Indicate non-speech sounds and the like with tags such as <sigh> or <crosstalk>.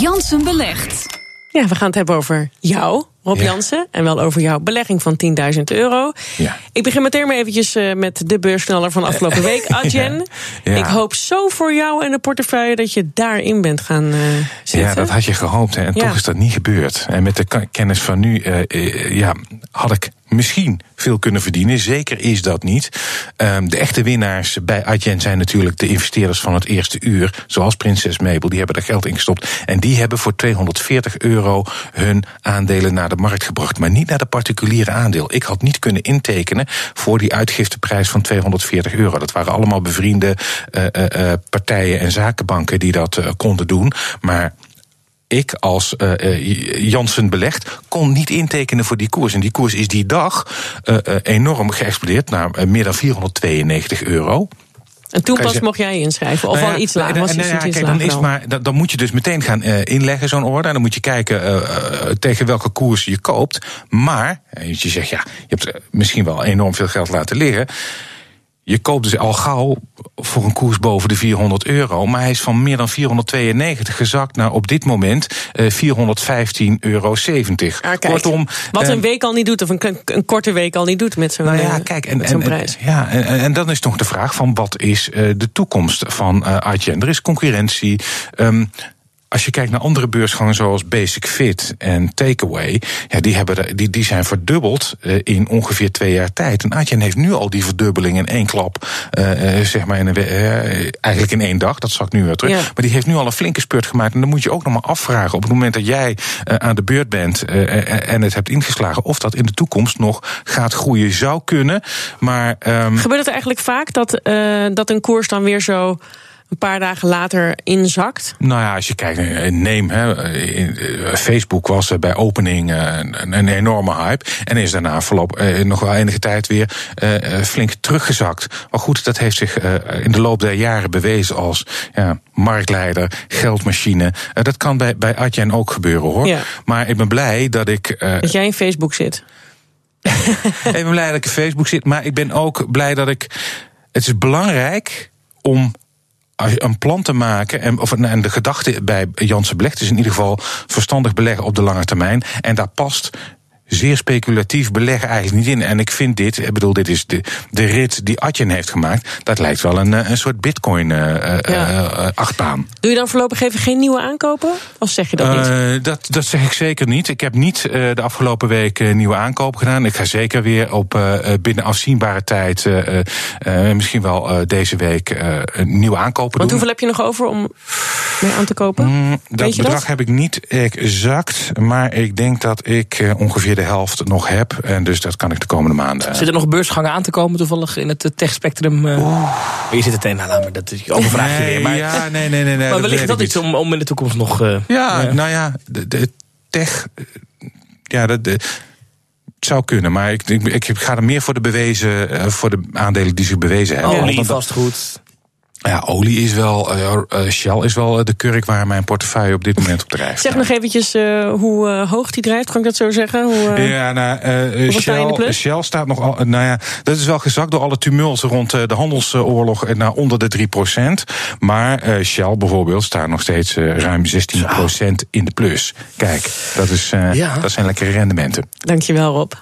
Jansen belegt. Ja, we gaan het hebben over jou, Rob Ja. Jansen. En wel over jouw belegging van 10.000 euro. Ja. Ik begin meteen maar eventjes eh, met de beursknaller van afgelopen week, <laughs> Adjen. Ja. Ik hoop zo voor jou en de portefeuille dat je daarin bent gaan eh, zitten. Ja, dat had je gehoopt hè, en toch is dat niet gebeurd. En met de kennis van nu eh, ja, had ik misschien veel kunnen verdienen. Zeker is dat niet. Ehm, de echte winnaars bij Adyen zijn natuurlijk de investeerders van het eerste uur. Zoals Prinses Mabel, die hebben er geld in gestopt. En die hebben voor 240 euro hun aandelen naar de markt gebracht. Maar niet naar de particuliere aandeel. Ik had niet kunnen intekenen voor die uitgifteprijs van 240 euro. Dat waren allemaal bevriende eh, eh, eh, partijen en zakenbanken die dat konden doen. Maar ik als eh, Jansen belegd kon niet intekenen voor die koers. En die koers is die dag enorm geëxplodeerd naar meer dan 492 euro. En toen pas zeggen- mocht jij inschrijven. Of Nou ja, al iets lager. en- Was nou ja, kijk, dan, is maar, dan, dan moet je dus meteen gaan eh, inleggen, zo'n orde. En dan moet je kijken eh, eh, tegen welke koers je koopt. Maar, je zegt ja, je hebt misschien wel enorm veel geld laten liggen. Je koopt dus al gauw voor een koers boven de 400 euro. Maar hij is van meer dan 492 gezakt naar op dit moment eh 415,70 euro. Ah. Kortom. Wat eh, een week al niet doet, of een, een korte week al niet doet met zo'n nou ja, eh, kijk, en, met zo'n en, en- prijs. ja, en, en- en dan is nog de vraag van wat is eh, de toekomst van eh Adyen? Er is concurrentie. Ehm, als je kijkt naar andere beursgangen zoals Basic Fit en Takeaway, ja, die, hebben de- die, die zijn verdubbeld eh, in ongeveer twee jaar tijd. En Adyen heeft nu al die verdubbeling in één klap, eh, eh, zeg maar in een, eigenlijk in één dag. Dat zag ik nu weer terug. Ja. Maar die heeft nu al een flinke spurt gemaakt. En dan moet je ook nog maar afvragen op het moment dat jij aan de beurt bent en het hebt ingeslagen, of dat in de toekomst nog gaat groeien. Zou kunnen, maar. ehm, Gebeurt het eigenlijk vaak dat, dat een koers dan weer zo een paar dagen later inzakt? Nou ja, als je kijkt naar Neem, hè, in, eh, Facebook was eh, bij opening eh, een, een enorme hype. En is daarna verloop, eh, nog wel enige tijd weer eh, eh, flink teruggezakt. Maar goed, dat heeft zich eh, in de loop der jaren bewezen als ja, marktleider, geldmachine. Eh, dat kan bij, bij Adyen ook gebeuren hoor. Ja. Maar ik ben blij dat ik. eh, Dat jij in Facebook zit. <laughs> ik ben blij dat ik op Facebook zit, maar ik ben ook blij dat ik. Het is belangrijk om een plan te maken. En, of, en de gedachte bij Janssen Belegd is in ieder geval verstandig beleggen op de lange termijn. En daar past zeer speculatief beleggen eigenlijk niet in. En ik vind dit, ik bedoel, dit is de, de rit die Adyen heeft gemaakt. Dat lijkt wel een, eh, een soort bitcoin-achtbaan. Doe je dan voorlopig even geen nieuwe aankopen? Of zeg je dat niet? Eh, dat, dat zeg ik zeker niet. Ik heb niet eh, de afgelopen week eh, nieuwe aankopen gedaan. Ik ga zeker weer op eh, eh, binnen afzienbare tijd, eh, eh, eh, misschien wel eh, deze week, eh, een nieuwe aankopen Want doen. hoeveel heb je nog over om mee aan te kopen? Mm, dat bedrag dat? heb ik niet exact, maar ik denk dat ik eh, ongeveer de helft nog heb. En dus dat kan ik de komende maanden. Zit er nog beursgangen aan te komen toevallig in het eh, techspectrum? Maar je zit nou, laat maar, dat is je overvraag je weer. Maar, ja, nee, nee, nee. nee maar wellicht dat ik iets om, om in de toekomst nog... eh, Ja, nou ja, de, de tech. Ja, dat. de- het zou kunnen, maar ik, ik, ik ga er meer voor de bewezen, voor de aandelen die zich bewezen hebben. olie, dat- vastgoed. Ja, olie is wel, eh, eh, Shell is wel eh, de kurk waar mijn portefeuille op dit moment op drijft. Zeg nog eventjes eh, hoe hoog die drijft, kan ik dat zo zeggen? Hoe, Ja, nou, Shell? Shell staat nog al. Nou ja, dat is wel gezakt door alle tumulten rond eh, de handelsoorlog naar onder de 3%. Maar eh, Shell bijvoorbeeld staat nog steeds ruim 16% in de plus. Kijk, dat, is, eh, Ja. dat zijn lekkere rendementen. Dankjewel Rob.